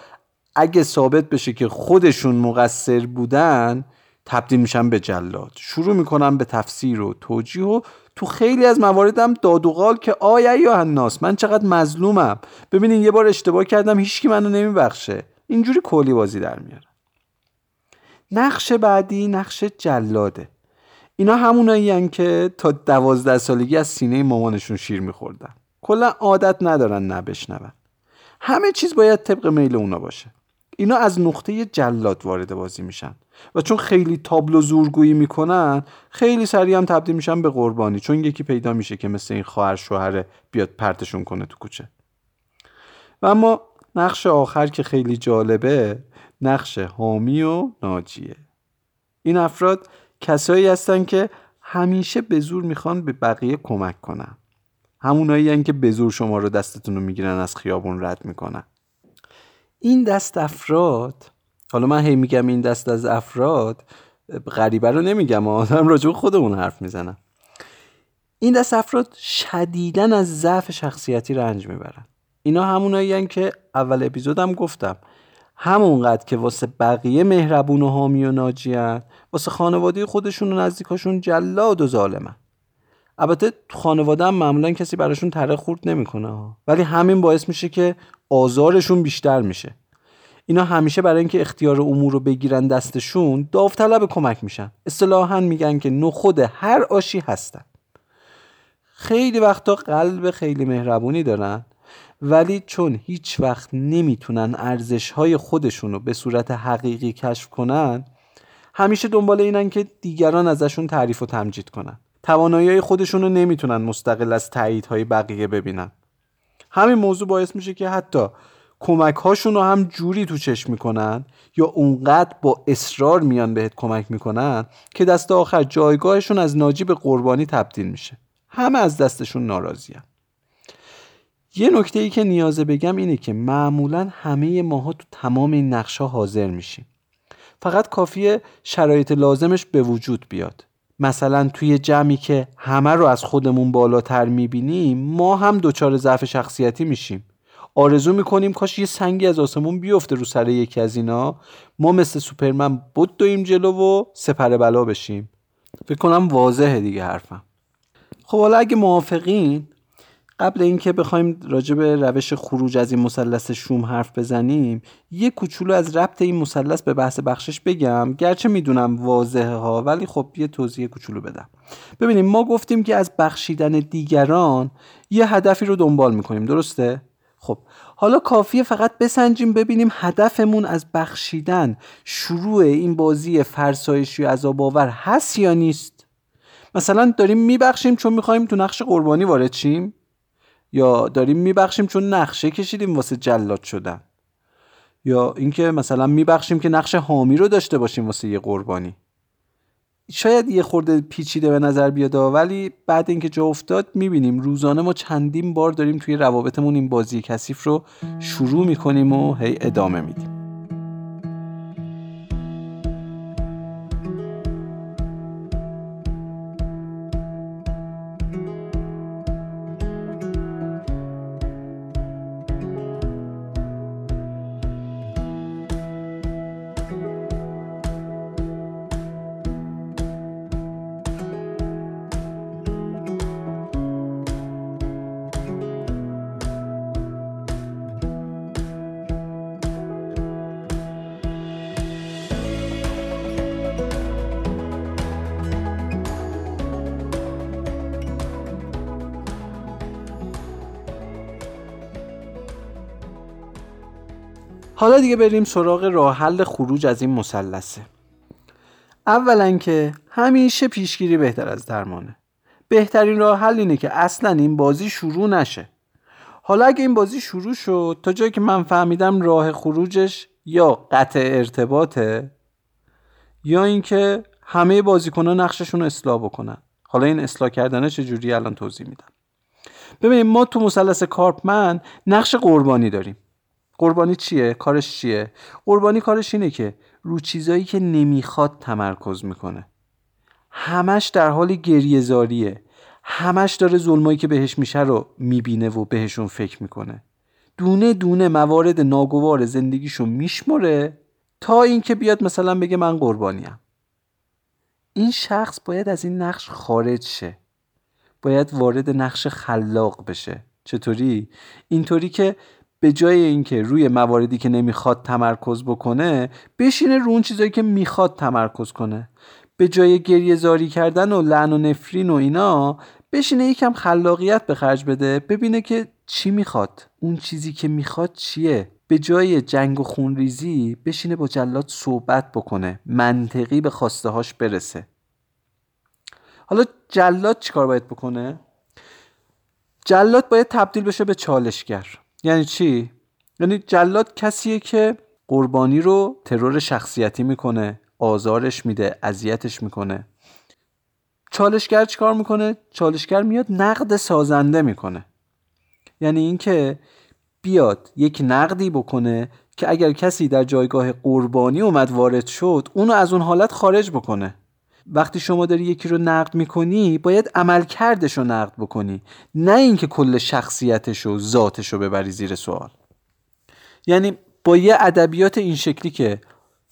[SPEAKER 1] اگه ثابت بشه که خودشون مقصر بودن تبدیل میشن به جلاد. شروع می‌کنن به تفسیر و توجیه و تو خیلی از مواردم داد و قال که آیا یا الناس من چقدر مظلومم. ببینین یه بار اشتباه کردم هیچکی منو نمیبخشه. اینجوری کلی بازی در میاره. نقش بعدی نقش جلاده. اینا همونایی که تا دوازده سالگی از سینه مامانشون شیر میخوردن. کلا عادت ندارن نبشنون همه چیز باید طبق میل اونا باشه. اینا از نقطه جلاد وارد بازی میشن و چون خیلی تابلو زورگویی می‌کنن خیلی سریع هم تبدیل میشن به قربانی چون یکی پیدا میشه که مثل این خواهر شوهر بیاد پرتشون کنه تو کوچه. و اما نقش آخر که خیلی جالبه نقش حامی و ناجیه. این افراد کسایی هستن که همیشه به زور می‌خوان به بقیه کمک کنن. همونایی که به زور شما رو دستتون رو می‌گیرن از خیابون رد می‌کنن. این دست افراد حالا من هی میگم این دست از افراد غریبه رو نمیگم آدم راجع خودمون حرف می‌زنم این دست افراد شدیدن از ضعف شخصیتی رنج می‌برن. اینا همونایی که اول اپیزودم گفتم. همونقدر که واسه بقیه مهربون و حامی و ناجیان واسه خانواده خودشون و نزدیکاشون جلاد و ظالمن. البته تو خانواده هم معمولا کسی براشون تره خورد نمی‌کنه ولی همین باعث میشه که آزارشون بیشتر میشه. اینا همیشه برای اینکه اختیار امور رو بگیرن دستشون داوطلب کمک میشن. اصطلاحا میگن که نخود هر آشی هستن. خیلی وقتا قلب خیلی مهربونی دارن. ولی چون هیچ وقت نمی‌تونن ارزش های خودشون رو به صورت حقیقی کشف کنن همیشه دنبال اینن که دیگران ازشون تعریف و تمجید کنن. توانایی خودشون رو نمی‌تونن مستقل از های بقیه ببینن. همین موضوع باعث میشه که حتی کمک هاشون رو هم جوری تو چشم می‌کنن یا اونقدر با اصرار میان بهت کمک می‌کنن که دست آخر جایگاهشون از ناجی به قربانی تبدیل میشه. همه از دستشون ناراضیان. یه نکته ای که نیازه بگم اینه که معمولا همه ماها تو تمام این نقشه حاضر میشیم. فقط کافیه شرایط لازمش به وجود بیاد. مثلا توی جمعی که همه رو از خودمون بالاتر می‌بینیم ما هم دچار ضعف شخصیتی میشیم. آرزو می‌کنیم کاش یه سنگی از آسمون بیفته رو سر یکی از اینا. ما مثل سوپرمن بود دویم جلو و سپر بلا بشیم. فکر کنم واضحه دیگه حرفم. خب حالا اگه موافقین قبل اینکه بخوایم راجع به روش خروج از این مثلث شوم حرف بزنیم یه کوچولو از ربط این مثلث به بحث بخشش بگم. گرچه می‌دونم واضحه ها ولی خب یه توضیح کوچولو بدم. ببینیم ما گفتیم که از بخشیدن دیگران یه هدفی رو دنبال می‌کنیم درسته؟ خب حالا کافیه فقط بسنجیم ببینیم هدفمون از بخشیدن شروع این بازی فرسایشی عذاب آور هست یا نیست؟ مثلا داریم میبخشیم چون می‌خوایم تو نقش قربانی وارد شیم؟ یا داریم میبخشیم چون نقشه کشیدیم واسه جلاد شدن. یا اینکه مثلا میبخشیم که نقش حامی رو داشته باشیم واسه یه قربانی. شاید یه خورده پیچیده به نظر بیاد ولی بعد اینکه جا افتاد می‌بینیم روزانه ما چندین بار داریم توی روابطمون این بازی کثیف رو شروع می‌کنیم و هی ادامه میدیم. حالا دیگه بریم سراغ راه حل خروج از این مثلثه. اولا که همیشه پیشگیری بهتر از درمانه. بهترین راه حل اینه که اصلا این بازی شروع نشه. حالا اگه این بازی شروع شد تا جایی که من فهمیدم راه خروجش یا قطع ارتباطه یا اینکه همه بازیکنان نقششون رو اصلاح بکنن. حالا این اصلاح کردنه چجوری الان توضیح میدم. ببینیم ما تو مثلث کارپمن نقش قربانی داریم. قربانی چیه؟ کارش چیه؟ قربانی کارش اینه که رو چیزایی که نمی‌خواد تمرکز می‌کنه. همش در حال گریهزاریه همش داره ظلمایی که بهش میشه رو می‌بینه و بهشون فکر می‌کنه. دونه دونه موارد ناگوار زندگیشو میشمره تا اینکه بیاد مثلا بگه من قربانیم. این شخص باید از این نقش خارج شه. باید وارد نقش خلاق بشه. چطوری؟ اینطوری که به جای اینکه روی مواردی که نمی‌خواد تمرکز بکنه بشینه رو اون چیزایی که می‌خواد تمرکز کنه. به جای گریه زاری کردن و لعن و نفرین و اینا بشینه یکم خلاقیت به خرج بده ببینه که چی می‌خواد. اون چیزی که می‌خواد چیه؟ به جای جنگ و خونریزی بشینه با جلاد صحبت بکنه. منطقی به خواسته هاش برسه. حالا جلاد چیکار باید بکنه؟ جلاد باید تبدیل بشه به چالشگر. یعنی چی؟ یعنی جلاد کسیه که قربانی رو ترور شخصیتی می‌کنه آزارش میده اذیتش می‌کنه. چالشگر چیکار می‌کنه؟ چالشگر میاد نقد سازنده می‌کنه. یعنی اینکه بیاد یک نقدی بکنه که اگر کسی در جایگاه قربانی اومد وارد شد اونو از اون حالت خارج بکنه. وقتی شما داری یکی رو نقد می‌کنی باید عمل کردش رو نقد بکنی نه اینکه کل شخصیتش و ذاتش رو ببری زیر سوال. یعنی با یه ادبیات این شکلی که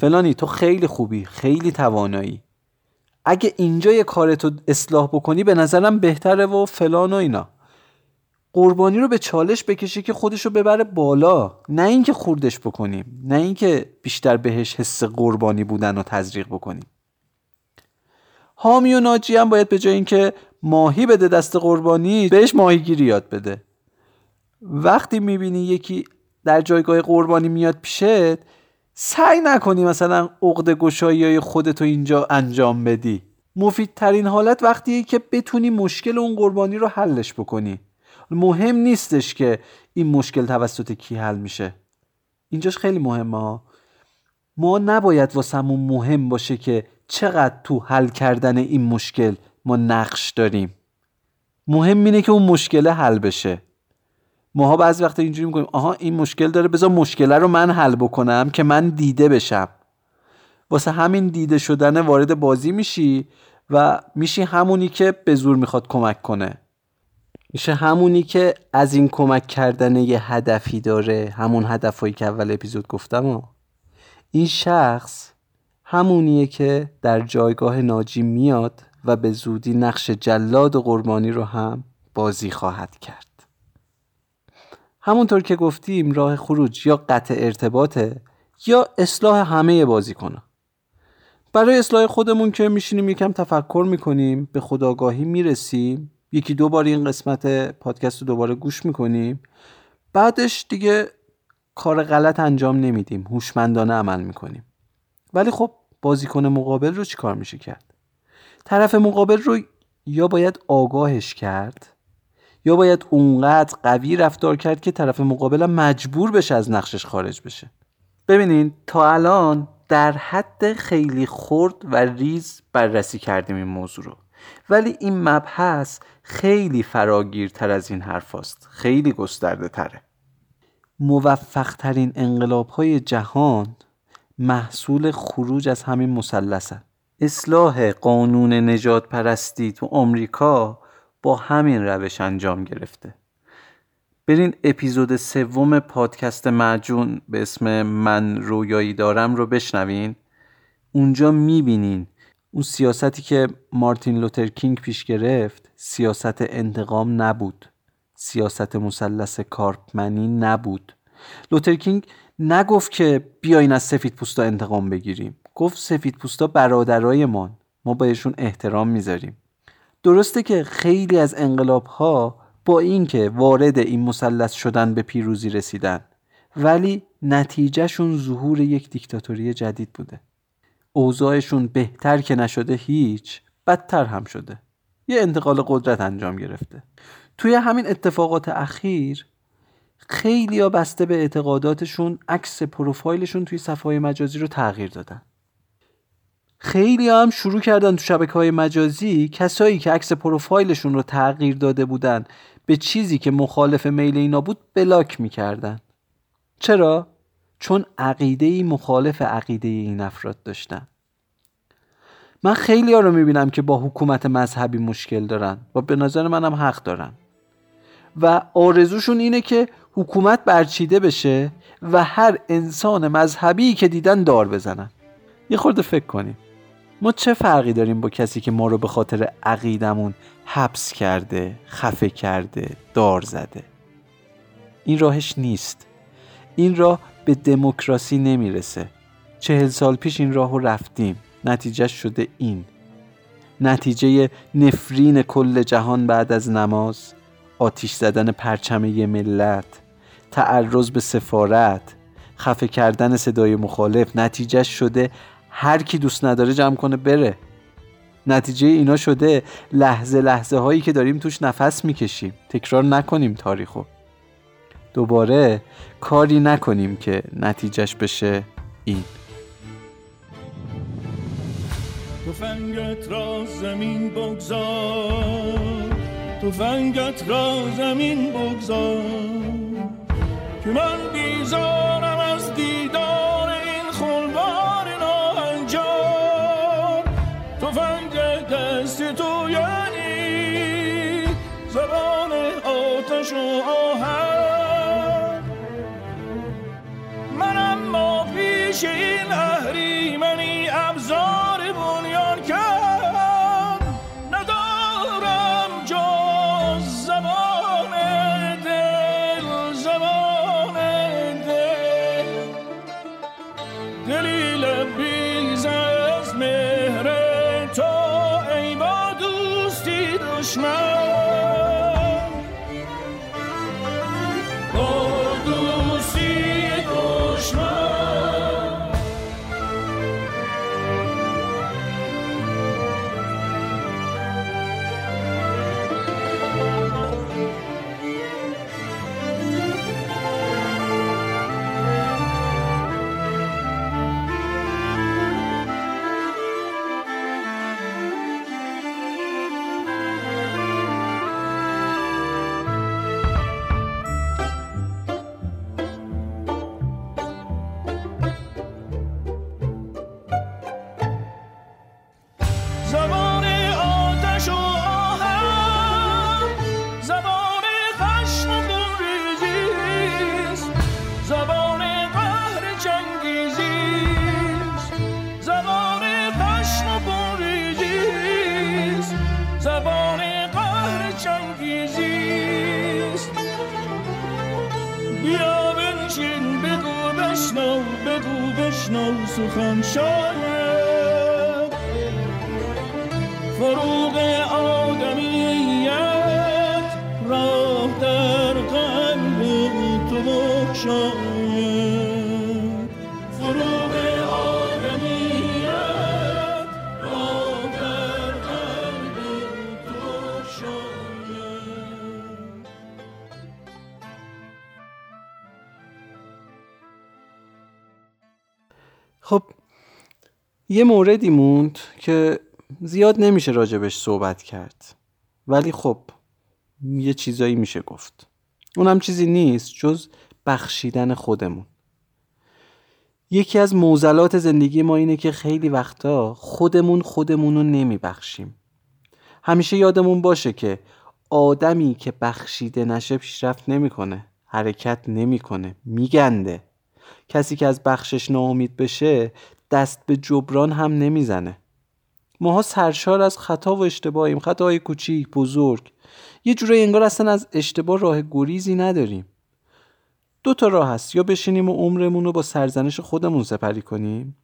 [SPEAKER 1] فلانی تو خیلی خوبی خیلی توانایی. اگه اینجا یه کارتو اصلاح بکنی به نظرم بهتره و فلان و اینا. قربانی رو به چالش بکشی که خودش رو ببره بالا. نه اینکه خوردش بکنیم نه اینکه بیشتر بهش حس قربانی بودن و تزریق بکنیم. حامی و ناجی هم باید به جای اینکه ماهی بده دست قربانی بهش ماهیگیری یاد بده. وقتی می‌بینی یکی در جایگاه قربانی میاد پیشت سعی نکنی مثلا عقد گشایی های خودتو اینجا انجام بدی. مفیدترین حالت وقتیه که بتونی مشکل اون قربانی رو حلش بکنی. مهم نیستش که این مشکل توسط کی حل میشه. اینجاش خیلی مهمه ما نباید واسمون مهم باشه که چقدر تو حل کردن این مشکل ما نقش داریم؟ مهم اینه که اون مشکل حل بشه. ماها بعضی وقتا اینجوری می‌کنیم آها این مشکل داره بذار مشکل رو من حل بکنم که من دیده بشم. واسه همین دیده شدن وارد بازی میشی و میشی همونی که به زور می‌خواد کمک کنه. میشه همونی که از این کمک کردن یه هدفی داره همون هدفهایی که اول اپیزود گفتم و این شخص همونیه که در جایگاه ناجی میاد و به زودی نقش جلاد و قربانی رو هم بازی خواهد کرد. همونطور که گفتیم راه خروج یا قطع ارتباطه یا اصلاح همه بازی کنه برای اصلاح خودمون که میشینیم یکم تفکر می‌کنیم به خداگاهی می‌رسیم. یکی دو بار این قسمت پادکست رو دوباره گوش می‌کنیم. بعدش دیگه کار غلط انجام نمیدیم. هوشمندانه عمل می‌کنیم. ولی خب بازیکن مقابل رو چیکار میشه کرد؟ طرف مقابل رو یا باید آگاهش کرد یا باید اونقدر قوی رفتار کرد که طرف مقابلم مجبور بشه از نقشش خارج بشه؟ ببینین تا الان در حد خیلی خرد و ریز بررسی کردیم این موضوع رو. ولی این مبحث خیلی فراگیرتر از این حرف است. خیلی گسترده تره موفق ترین انقلاب های جهان محصول خروج از همین مثلثه. اصلاح قانون نجات پرستی تو آمریکا با همین روش انجام گرفته. برین اپیزود سوم پادکست معجون به اسم من رویایی دارم رو بشنوین. اونجا می‌بینین اون سیاستی که مارتین لوتر کینگ پیش گرفت سیاست انتقام نبود. سیاست مثلث کارپمنی نبود. لوتر کینگ نگفت که بیاین از سفید پوستا انتقام بگیریم. گفت سفید پوستا برادرای ما ما بهشون احترام می‌ذاریم. درسته که خیلی از انقلاب ها با اینکه وارد این مثلث شدن به پیروزی رسیدن ولی نتیجهشون ظهور یک دیکتاتوری جدید بوده. اوضاعشون بهتر که نشده هیچ بدتر هم شده. یه انتقال قدرت انجام گرفته. توی همین اتفاقات اخیر خیلی ها بسته به اعتقاداتشون عکس پروفایلشون توی صفحه مجازی رو تغییر دادن. خیلی هم شروع کردن تو شبکه های مجازی کسایی که عکس پروفایلشون رو تغییر داده بودن به چیزی که مخالف میل اینا بود بلاک می‌کردن. چرا؟ چون عقیده مخالف عقیده این افراد داشتن. من خیلی ها رو می‌بینم که با حکومت مذهبی مشکل دارن و به نظر منم حق دارن. و آرزوشون اینه که حکومت برچیده بشه و هر انسان مذهبی که دیدن دار بزنن. یه خورده فکر کنیم. ما چه فرقی داریم با کسی که ما رو به خاطر عقیدمون حبس کرده خفه کرده دار زده؟ این راهش نیست. این راه به دموکراسی نمی‌رسه. چهل سال پیش این راه رو رفتیم. نتیجه شده این. نتیجه نفرین کل جهان بعد از نماز آتیش زدن پرچم ملت. تعرض به سفارت خفه کردن صدای مخالف نتیجه شده هر کی دوست نداره جمع کنه بره. نتیجه اینا شده لحظه لحظه هایی که داریم توش نفس می‌کشیم. تکرار نکنیم تاریخو. دوباره کاری نکنیم که نتیجهش بشه این.
[SPEAKER 2] فنگت را زمین بگذار. فنگت را زمین بگذار. که من بیزارم از دیدار این خلوار ناهنجار فنگ دست تو یعنی زبان آتش و آهن. من اما پیش این اهریمنی ابزار
[SPEAKER 1] یه موردی موند که زیاد نمیشه راجبش صحبت کرد. ولی خب یه چیزایی میشه گفت. اونم چیزی نیست جز بخشیدن خودمون. یکی از موزلات زندگی ما اینه که خیلی وقتا خودمون خودمون رو نمیبخشیم. همیشه یادمون باشه که آدمی که بخشیده نشه پیشرفت نمی‌کنه حرکت نمی‌کنه میگنده. کسی که از بخشش ناامید بشه دست به جبران هم نمی‌زنه. ماها سرشار از خطا و اشتباهیم. خطاهای کوچیک بزرگ. یه جورایی انگار اصلا از اشتباه راه گریزی نداریم. دو تا راه هست. یا بشینیم و عمرمون رو با سرزنش خودمون سپری کنیم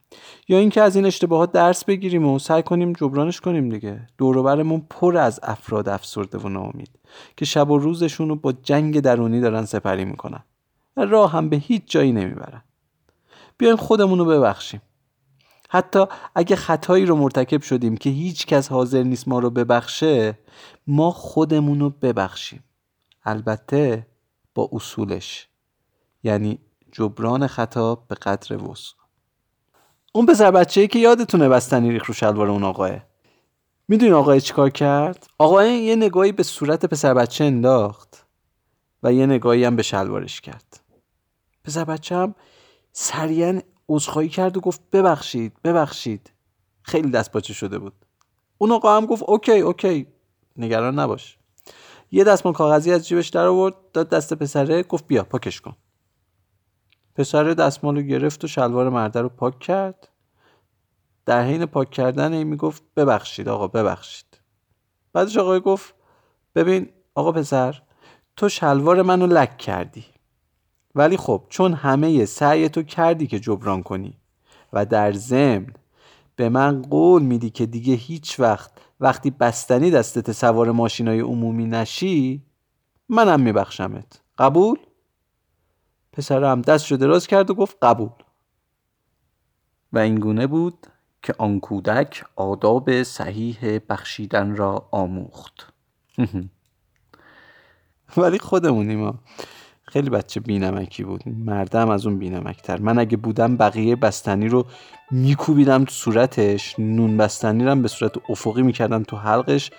[SPEAKER 1] یا اینکه از این اشتباهات درس بگیریم و سعی کنیم جبرانش کنیم دیگه. دوروبرمون پر از افراد افسرده و ناامید که شب و روزشون رو با جنگ درونی دارن سپری می‌کنن. و راه هم به هیچ جایی نمی‌برن. بیایم خودمون رو ببخشیم. حتی اگه خطایی رو مرتکب شدیم که هیچ کس حاضر نیست ما رو ببخشه ما خودمون رو ببخشیم. البته با اصولش. یعنی جبران خطا به قدر وسع. اون پسر بچه‌ای که یادتونه بستنی ریخ رو شلوار اون آقاه. می‌دونی آقای چیکار کرد؟ آقای یه نگاهی به صورت پسر بچه انداخت و یه نگاهی هم به شلوارش کرد. پسر بچه هم سریعا عذرخواهی کرد و گفت ببخشید ببخشید. خیلی دست پاچه شده بود. اون آقا هم گفت اوکی اوکی. نگران نباش. یه دستمال کاغذی از جیبش در آورد داد دست پسره گفت بیا پاکش کن. پسر دستمال رو گرفت و شلوار مرده رو پاک کرد. در حین پاک کردن این می‌گفت ببخشید آقا ببخشید. بعدش آقای گفت ببین آقا پسر تو شلوار منو لک کردی. ولی خب چون همه سعی تو کردی که جبران کنی و در ضمن به من قول میدی که دیگه هیچ وقت وقتی بستنی دستت سوار ماشینای عمومی نشی منم میبخشمت. قبول؟ پسرم دستشو دراز کرد و گفت قبول. و اینگونه بود که آن کودک آداب صحیح بخشیدن را آموخت. ولی خودمونیم ما خیلی بچه بینمکی بود. مردم از اون بینمکتر. من اگه بودم بقیه بستنی رو میکوبیدم تو صورتش. نون بستنی رو به صورت افقی می‌کردم تو حلقش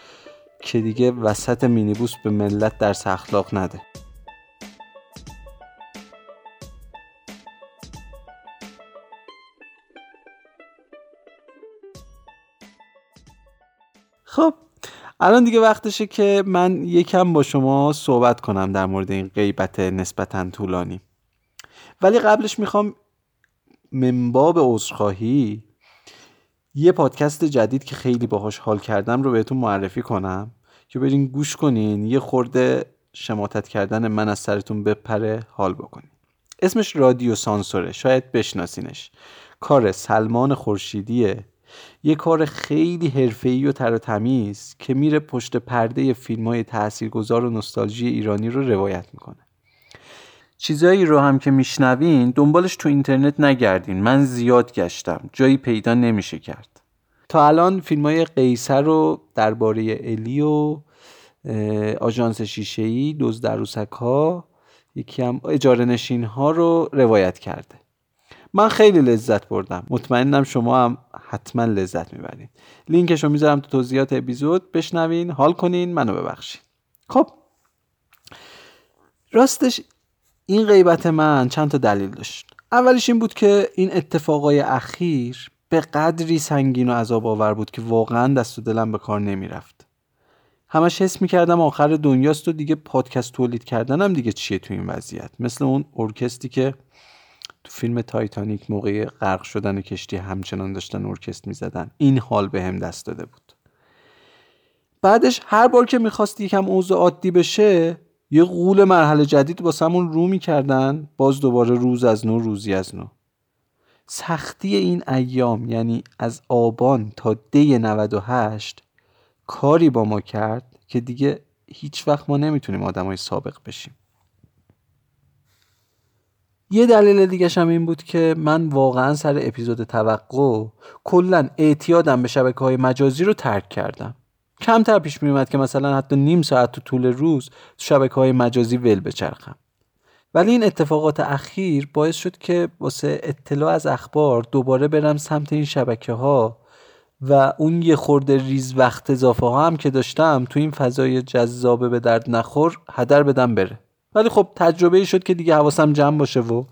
[SPEAKER 1] که دیگه وسط مینیبوس به ملت درس اخلاق نده. خب الان دیگه وقتشه که من یکم با شما صحبت کنم در مورد این غیبت نسبتا طولانی. ولی قبلش می‌خوام منباب عذرخواهی یه پادکست جدید که خیلی باهاش حال کردم رو بهتون معرفی کنم که برین گوش کنین یه خورده شماتت کردن من از سرتون بپره حال بکنین. اسمش رادیو سانسوره شاید بشناسینش. کار سلمان خورشیدیه. یه کار خیلی حرفه‌ای و تر و تمیز که میره پشت پرده فیلم های تاثیرگذار و نوستالژی ایرانی رو روایت می‌کنه. چیزایی رو هم که میشنوین دنبالش تو اینترنت نگردین. من زیاد گشتم. جایی پیدا نمیشه کرد. تا الان فیلم های قیصر رو درباره الی و آژانس شیشه‌ای دزد عروسک ها یکی هم اجاره نشین ها رو روایت کرده. من خیلی لذت بردم. مطمئنم شما هم حتما لذت می‌برین لینکش رو می‌ذارم تو توضیحات اپیزود. بشنوین حال کنین منو ببخشید. خب. راستش این غیبت من چند تا دلیل داشت. اولیش این بود که این اتفاقای اخیر به قدری سنگین و عذاب آور بود که واقعا دست و دلم به کار نمی‌رفت. همش حس می‌کردم آخر دنیاست و دیگه پادکست تولید کردنم دیگه چیه تو این وضعیت. مثل اون ارکستری که تو فیلم تایتانیک موقع غرق شدن کشتی همچنان داشتن ارکستر می‌زدن. این حال بهم دست داده بود. بعدش هر بار که می‌خواست یکم اوضاع عادی بشه یه غول مرحله جدید واسمون رو می‌کردن. باز دوباره روز از نو روزی از نو. سختی این ایام یعنی از آبان تا دی 98 کاری با ما کرد که دیگه هیچ وقت ما نمی‌تونیم آدمای سابق بشیم. یه دلیل دیگه هم این بود که من واقعا سر اپیزود توقع کلا اعتیادم به شبکه های مجازی رو ترک کردم. کمتر پیش می اومد که مثلا حتی نیم ساعت تو طول روز تو شبکه های مجازی ول بچرخم. ولی این اتفاقات اخیر باعث شد که واسه اطلاع از اخبار دوباره برم سمت این شبکه ها و اون یه خورده ریز وقت اضافه ها هم که داشتم تو این فضای جذابه به درد نخور هدر بدم بره. ولی خب تجربه شد که دیگه حواسم جمع باشه و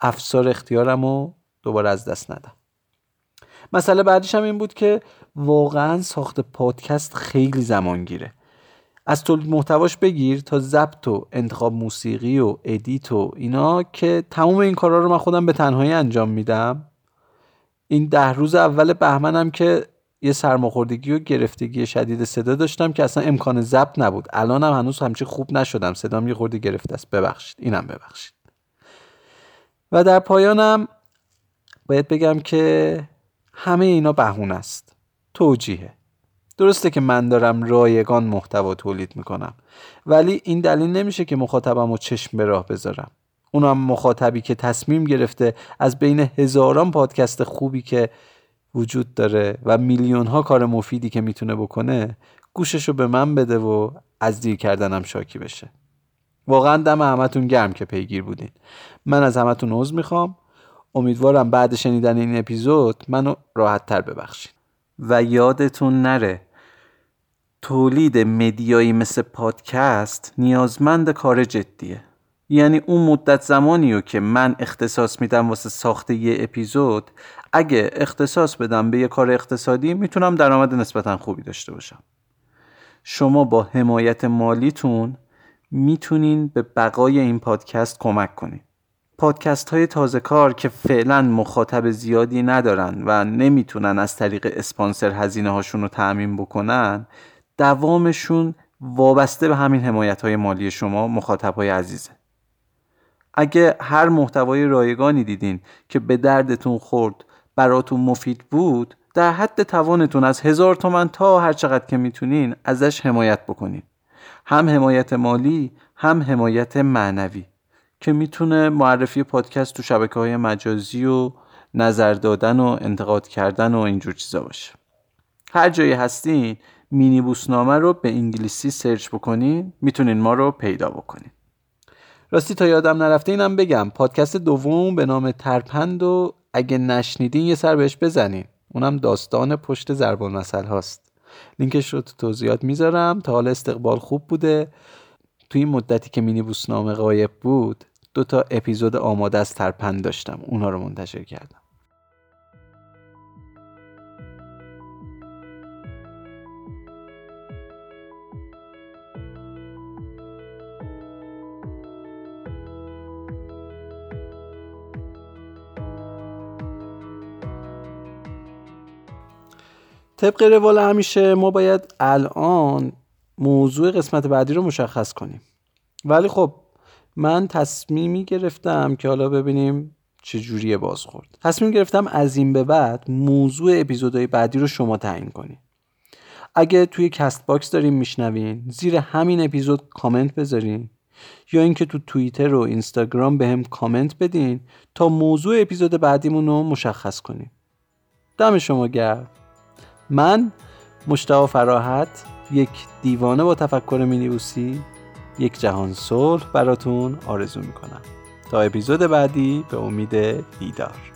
[SPEAKER 1] افسار اختیارم رو دوباره از دست ندم. مسئله بعدیش هم این بود که واقعا ساخت پادکست خیلی زمان گیره از تولید محتواش بگیر تا ضبط و انتخاب موسیقی و edit و اینا که تموم این کارا رو من خودم به تنهایی انجام میدم. این ده روز اول بهمنم که یه سرماخوردگی و گرفتگی شدید صدا داشتم که اصلا امکان ضبط نبود. الانم هنوز همچی خوب نشدم. صدام یه خورده گرفته است. ببخشید. اینم ببخشید. و در پایانم باید بگم که همه اینا بهونه است. توجیهه. درسته که من دارم رایگان محتوا تولید می‌کنم. ولی این دلیل نمیشه که مخاطبم رو چشم به راه بذارم. اونم مخاطبی که تصمیم گرفته از بین هزاران پادکست خوبی که وجود داره و میلیون ها کار مفیدی که می‌تونه بکنه گوشش رو به من بده و از دیر کردنم شاکی بشه. واقعا دم همتون گرم که پیگیر بودین. من از همتون عذر می‌خوام. امیدوارم بعد شنیدن این اپیزود منو راحت تر ببخشید و یادتون نره تولید مدیایی مثل پادکست نیازمند کار جدیه. یعنی اون مدت زمانی رو که من اختصاص میدم واسه ساخت یه اپیزود اگه اختصاص بدم به یه کار اقتصادی می‌تونم درآمد نسبتا خوبی داشته باشم. شما با حمایت مالیتون می‌تونین به بقای این پادکست کمک کنین. پادکست های تازه کار که فعلا مخاطب زیادی ندارن و نمی‌تونن از طریق اسپانسر هزینه هاشون رو تعمین بکنن دوامشون وابسته به همین حمایت های مالی شما مخاطب های عزیزه. اگه هر محتوای رایگانی دیدین که به دردتون خورد براتون مفید بود در حد توانتون از هزار تومن تا هر چقدر که می‌تونین ازش حمایت بکنین. هم حمایت مالی هم حمایت معنوی که می‌تونه معرفی پادکست تو شبکه های مجازی و نظر دادن و انتقاد کردن و اینجور چیزا باشه. هر جایی هستین مینی بوسنامه رو به انگلیسی search بکنین می‌تونین ما رو پیدا بکنین. راستی تا یادم نرفته اینم بگم پادکست دوم به نام ترپند و اگه نشنیدین یه سر بهش بزنین. اونم داستان پشت ضرب المثل هاست. لینکش رو تو توضیحات می‌ذارم تا حالا استقبال خوب بوده. تو این مدتی که مینی بوسنامه غایب بود دو تا اپیزود آماده از ترپند داشتم. اونها رو منتشر کردم. طبق روال همیشه ما باید الان موضوع قسمت بعدی رو مشخص کنیم. ولی خب من تصمیمی گرفتم که حالا ببینیم چه جوریه بازخورد. تصمیم گرفتم از این به بعد موضوع اپیزودهای بعدی رو شما تعیین کنید اگه توی کست باکس دارین میشنوین زیر همین اپیزود کامنت بذارین یا اینکه تو توییتر و اینستاگرام به هم کامنت بدین تا موضوع اپیزود بعدیمون رو مشخص کنیم. دم شما گرم. من مشتاق فراحت یک دیوانه با تفکر مینیبوسی یک جهان صلح براتون آرزو می‌کنم. تا اپیزود بعدی به امید دیدار